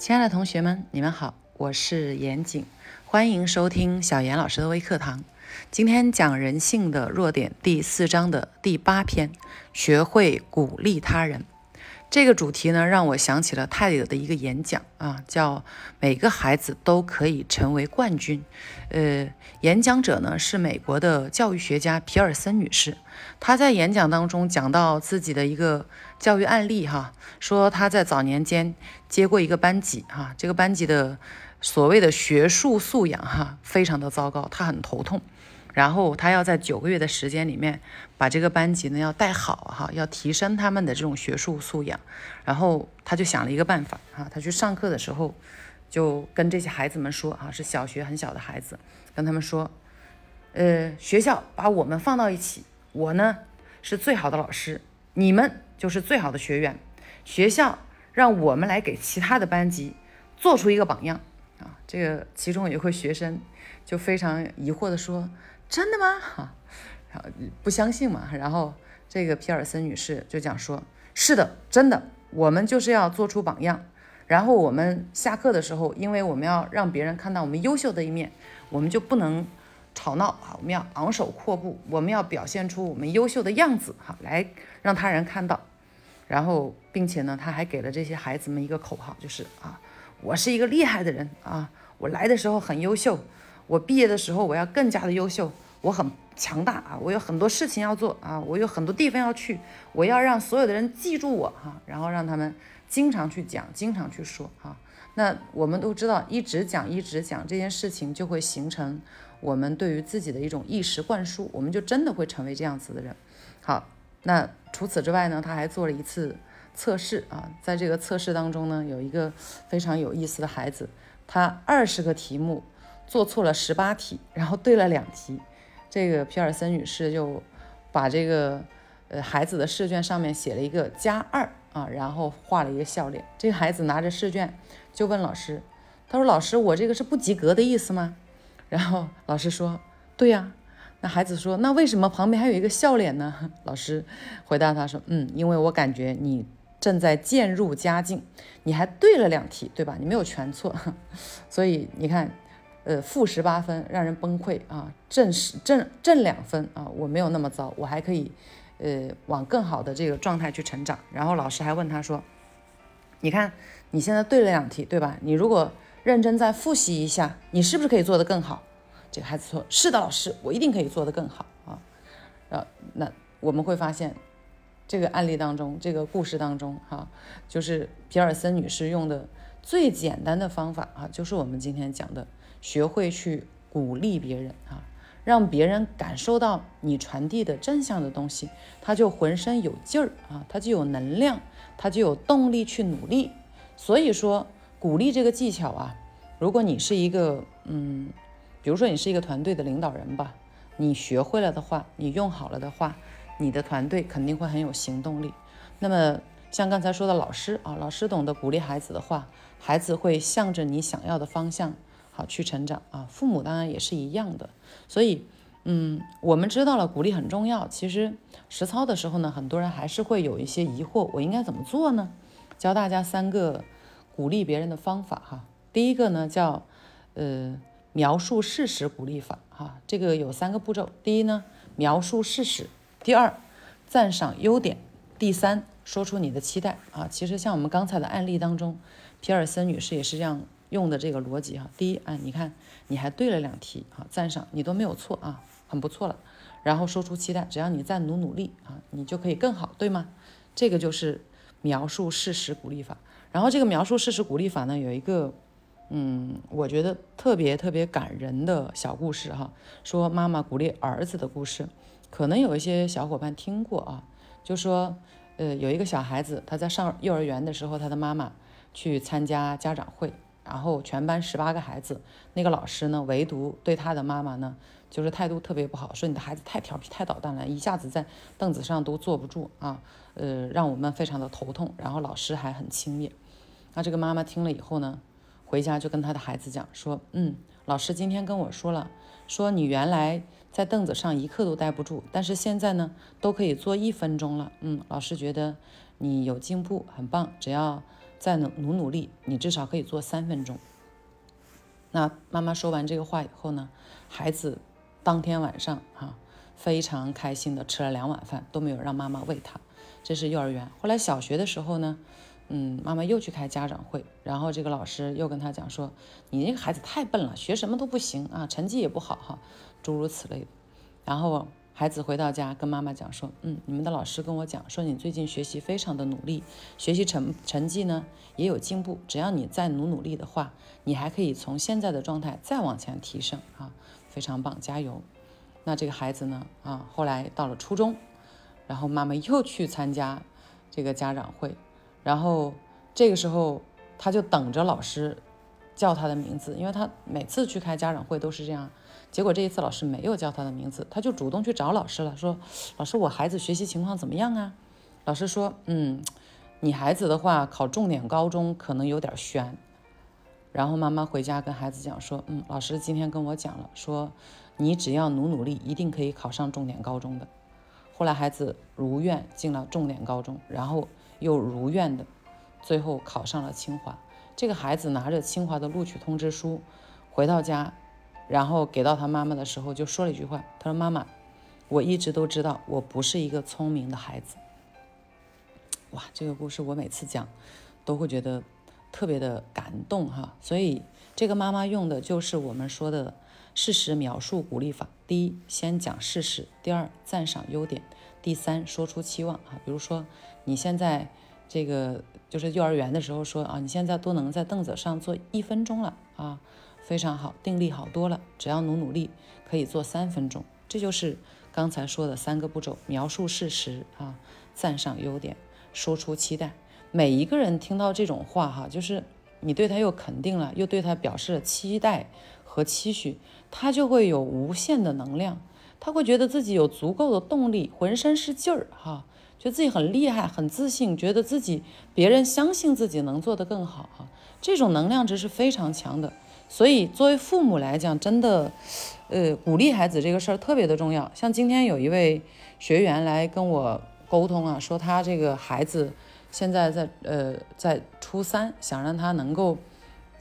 亲爱的同学们，你们好，我是严谨，欢迎收听小严老师的微课堂。今天讲人性的弱点第四章的第八篇，学会鼓励他人。这个主题呢，让我想起了泰勒的一个演讲啊，叫“每个孩子都可以成为冠军”。呃，演讲者呢是美国的教育学家皮尔森女士。她在演讲当中讲到自己的一个教育案例哈，说她在早年间接过一个班级哈，这个班级的所谓的学术素养哈非常的糟糕，她很头痛。然后他要在九个月的时间里面把这个班级呢要带好哈，要提升他们的这种学术素养。然后他就想了一个办法哈，他去上课的时候就跟这些孩子们说哈，是小学很小的孩子，跟他们说，呃，学校把我们放到一起，我呢是最好的老师，你们就是最好的学员。学校让我们来给其他的班级做出一个榜样啊。这个其中有一位学生就非常疑惑的说。真的吗？哈，然后不相信嘛。然后这个皮尔森女士就讲说：“是的，真的，我们就是要做出榜样。然后我们下课的时候，因为我们要让别人看到我们优秀的一面，我们就不能吵闹啊，我们要昂首阔步，我们要表现出我们优秀的样子哈，来让他人看到。然后，并且呢，他还给了这些孩子们一个口号，就是啊，我是一个厉害的人啊，我来的时候很优秀。”我毕业的时候，我要更加的优秀，我很强大啊，我有很多事情要做啊，我有很多地方要去，我要让所有的人记住我哈，然后让他们经常去讲，经常去说哈。那我们都知道，一直讲一直讲这件事情，就会形成我们对于自己的一种意识灌输，我们就真的会成为这样子的人。好，那除此之外呢，他还做了一次测试啊，在这个测试当中呢，有一个非常有意思的孩子，他二十个题目。做错了十八题，然后对了两题，这个皮尔森女士就把这个呃孩子的试卷上面写了一个加二啊，然后画了一个笑脸。这个孩子拿着试卷就问老师，他说：“老师，我这个是不及格的意思吗？”然后老师说：“对呀。”那孩子说：“那为什么旁边还有一个笑脸呢？”老师回答他说：“嗯，因为我感觉你正在渐入佳境，你还对了两题，对吧？你没有全错，所以你看。”呃，负十八分让人崩溃啊，正十正正两分啊，我没有那么糟，我还可以，呃，往更好的这个状态去成长。然后老师还问他说：“你看你现在对了两题，对吧？你如果认真再复习一下，你是不是可以做得更好？”这个孩子说：“是的，老师，我一定可以做得更好啊。”呃，那我们会发现，这个案例当中，这个故事当中，哈，就是皮尔森女士用的最简单的方法啊，就是我们今天讲的。学会去鼓励别人啊，让别人感受到你传递的正向的东西，他就浑身有劲儿啊，他就有能量，他就有动力去努力。所以说，鼓励这个技巧啊，如果你是一个嗯，比如说你是一个团队的领导人吧，你学会了的话，你用好了的话，你的团队肯定会很有行动力。那么像刚才说的老师啊，老师懂得鼓励孩子的话，孩子会向着你想要的方向。去成长啊！父母当然也是一样的，所以，嗯，我们知道了鼓励很重要。其实实操的时候呢，很多人还是会有一些疑惑，我应该怎么做呢？教大家三个鼓励别人的方法哈。第一个呢叫呃描述事实鼓励法哈，这个有三个步骤。第一呢描述事实，第二赞赏优点，第三说出你的期待啊。其实像我们刚才的案例当中，皮尔森女士也是这样。用的这个逻辑哈，第一，啊，你看你还对了两题啊，赞赏你都没有错啊，很不错了。然后说出期待，只要你再努努力啊，你就可以更好，对吗？这个就是描述事实鼓励法。然后这个描述事实鼓励法呢，有一个嗯，我觉得特别特别感人的小故事哈，说妈妈鼓励儿子的故事，可能有一些小伙伴听过啊，就说呃，有一个小孩子他在上幼儿园的时候，他的妈妈去参加家长会。然后全班十八个孩子，那个老师呢，唯独对他的妈妈呢，就是态度特别不好，说你的孩子太调皮、太捣蛋了，一下子在凳子上都坐不住啊，呃，让我们非常的头痛。然后老师还很轻蔑。那这个妈妈听了以后呢，回家就跟他的孩子讲说，嗯，老师今天跟我说了，说你原来在凳子上一刻都待不住，但是现在呢，都可以坐一分钟了。嗯，老师觉得你有进步，很棒，只要。再努努努力，你至少可以做三分钟。那妈妈说完这个话以后呢，孩子当天晚上啊非常开心的吃了两碗饭，都没有让妈妈喂他。这是幼儿园。后来小学的时候呢，嗯，妈妈又去开家长会，然后这个老师又跟他讲说，你那个孩子太笨了，学什么都不行啊，成绩也不好哈，诸如此类的。然后。孩子回到家跟妈妈讲说：“嗯，你们的老师跟我讲说你最近学习非常的努力，学习成成绩呢也有进步。只要你再努努力的话，你还可以从现在的状态再往前提升啊，非常棒，加油！那这个孩子呢啊，后来到了初中，然后妈妈又去参加这个家长会，然后这个时候他就等着老师叫他的名字，因为他每次去开家长会都是这样。”结果这一次老师没有叫他的名字，他就主动去找老师了，说：“老师，我孩子学习情况怎么样啊？”老师说：“嗯，你孩子的话考重点高中可能有点悬。”然后妈妈回家跟孩子讲说：“嗯，老师今天跟我讲了，说你只要努努力，一定可以考上重点高中的。”后来孩子如愿进了重点高中，然后又如愿的最后考上了清华。这个孩子拿着清华的录取通知书回到家。然后给到他妈妈的时候，就说了一句话：“他说妈妈，我一直都知道我不是一个聪明的孩子。”哇，这个故事我每次讲都会觉得特别的感动哈。所以这个妈妈用的就是我们说的事实描述鼓励法：第一，先讲事实；第二，赞赏优点；第三，说出期望啊。比如说你现在这个就是幼儿园的时候说啊，你现在都能在凳子上坐一分钟了啊。非常好，定力好多了。只要努努力，可以做三分钟。这就是刚才说的三个步骤：描述事实啊，赞赏优点，说出期待。每一个人听到这种话哈，就是你对他又肯定了，又对他表示了期待和期许，他就会有无限的能量，他会觉得自己有足够的动力，浑身是劲儿哈，觉得自己很厉害，很自信，觉得自己别人相信自己能做得更好哈。这种能量值是非常强的。所以，作为父母来讲，真的，呃，鼓励孩子这个事儿特别的重要。像今天有一位学员来跟我沟通啊，说他这个孩子现在在呃在初三，想让他能够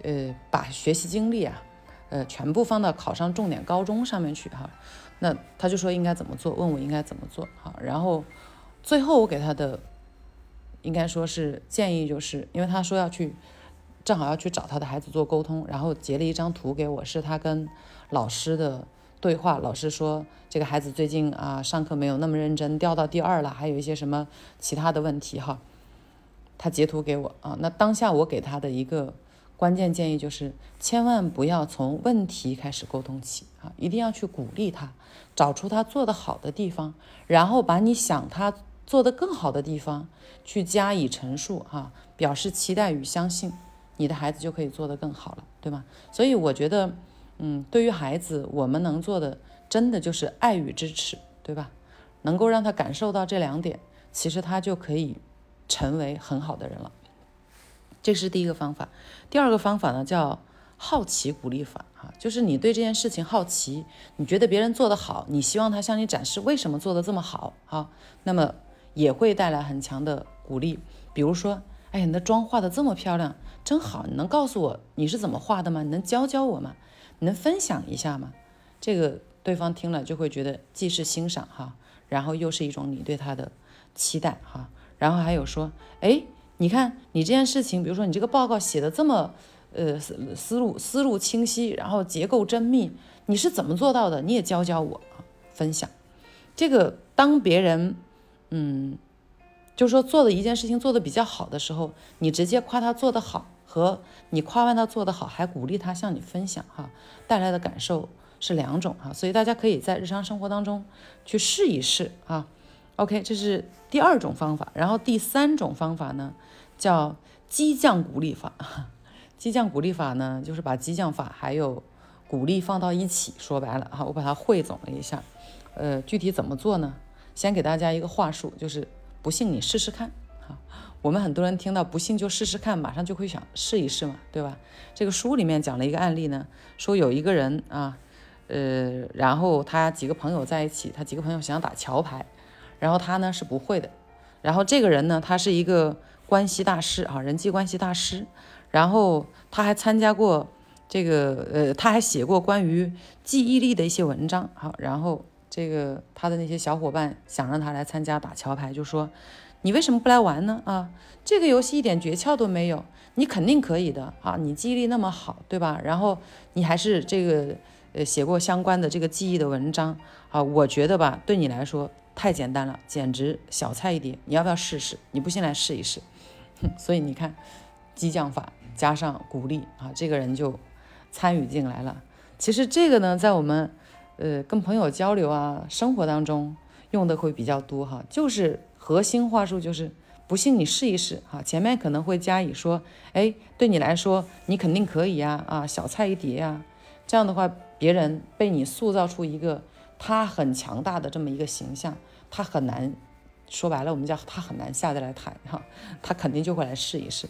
呃把学习精力啊，呃全部放到考上重点高中上面去哈。那他就说应该怎么做，问我应该怎么做哈。然后最后我给他的应该说是建议，就是因为他说要去。正好要去找他的孩子做沟通，然后截了一张图给我，是他跟老师的对话。老师说这个孩子最近啊上课没有那么认真，掉到第二了，还有一些什么其他的问题哈。他截图给我啊，那当下我给他的一个关键建议就是，千万不要从问题开始沟通起啊，一定要去鼓励他，找出他做得好的地方，然后把你想他做得更好的地方去加以陈述哈，表示期待与相信。你的孩子就可以做得更好了，对吗？所以我觉得，嗯，对于孩子，我们能做的真的就是爱与支持，对吧？能够让他感受到这两点，其实他就可以成为很好的人了。这是第一个方法。第二个方法呢，叫好奇鼓励法啊，就是你对这件事情好奇，你觉得别人做得好，你希望他向你展示为什么做得这么好啊，那么也会带来很强的鼓励。比如说，哎，你的妆化得这么漂亮。真好，你能告诉我你是怎么画的吗？你能教教我吗？你能分享一下吗？这个对方听了就会觉得既是欣赏哈，然后又是一种你对他的期待哈。然后还有说，哎，你看你这件事情，比如说你这个报告写的这么呃思思路思路清晰，然后结构缜密，你是怎么做到的？你也教教我啊，分享。这个当别人嗯，就是说做的一件事情做的比较好的时候，你直接夸他做得好。和你夸完他做得好，还鼓励他向你分享哈，带来的感受是两种哈，所以大家可以在日常生活当中去试一试啊。OK，这是第二种方法，然后第三种方法呢叫激将鼓励法。激将鼓励法呢，就是把激将法还有鼓励放到一起，说白了哈，我把它汇总了一下。呃，具体怎么做呢？先给大家一个话术，就是不信你试试看哈。我们很多人听到不信就试试看，马上就会想试一试嘛，对吧？这个书里面讲了一个案例呢，说有一个人啊，呃，然后他几个朋友在一起，他几个朋友想打桥牌，然后他呢是不会的，然后这个人呢，他是一个关系大师啊，人际关系大师。然后他还参加过这个，呃，他还写过关于记忆力的一些文章。好，然后这个他的那些小伙伴想让他来参加打桥牌，就说你为什么不来玩呢？啊，这个游戏一点诀窍都没有，你肯定可以的啊，你记忆力那么好，对吧？然后你还是这个，呃，写过相关的这个记忆的文章啊，我觉得吧，对你来说太简单了，简直小菜一碟。你要不要试试？你不信来试一试。所以你看，激将法。加上鼓励啊，这个人就参与进来了。其实这个呢，在我们呃跟朋友交流啊，生活当中用的会比较多哈。就是核心话术就是不信你试一试哈。前面可能会加以说，哎，对你来说你肯定可以呀啊，小菜一碟呀。这样的话，别人被你塑造出一个他很强大的这么一个形象，他很难说白了，我们叫他很难下得来台哈。他肯定就会来试一试。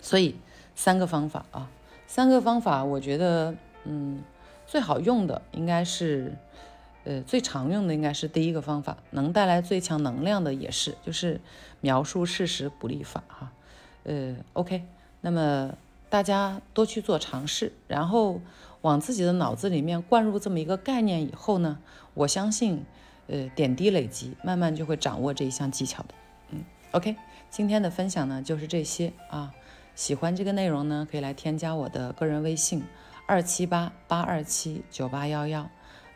所以三个方法啊，三个方法，我觉得，嗯，最好用的应该是，呃，最常用的应该是第一个方法，能带来最强能量的也是，就是描述事实鼓励法哈，呃，OK，那么大家多去做尝试，然后往自己的脑子里面灌入这么一个概念以后呢，我相信，呃，点滴累积，慢慢就会掌握这一项技巧的，嗯，OK，今天的分享呢就是这些啊。喜欢这个内容呢，可以来添加我的个人微信二七八八二七九八幺幺，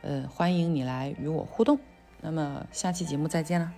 呃，欢迎你来与我互动。那么下期节目再见了。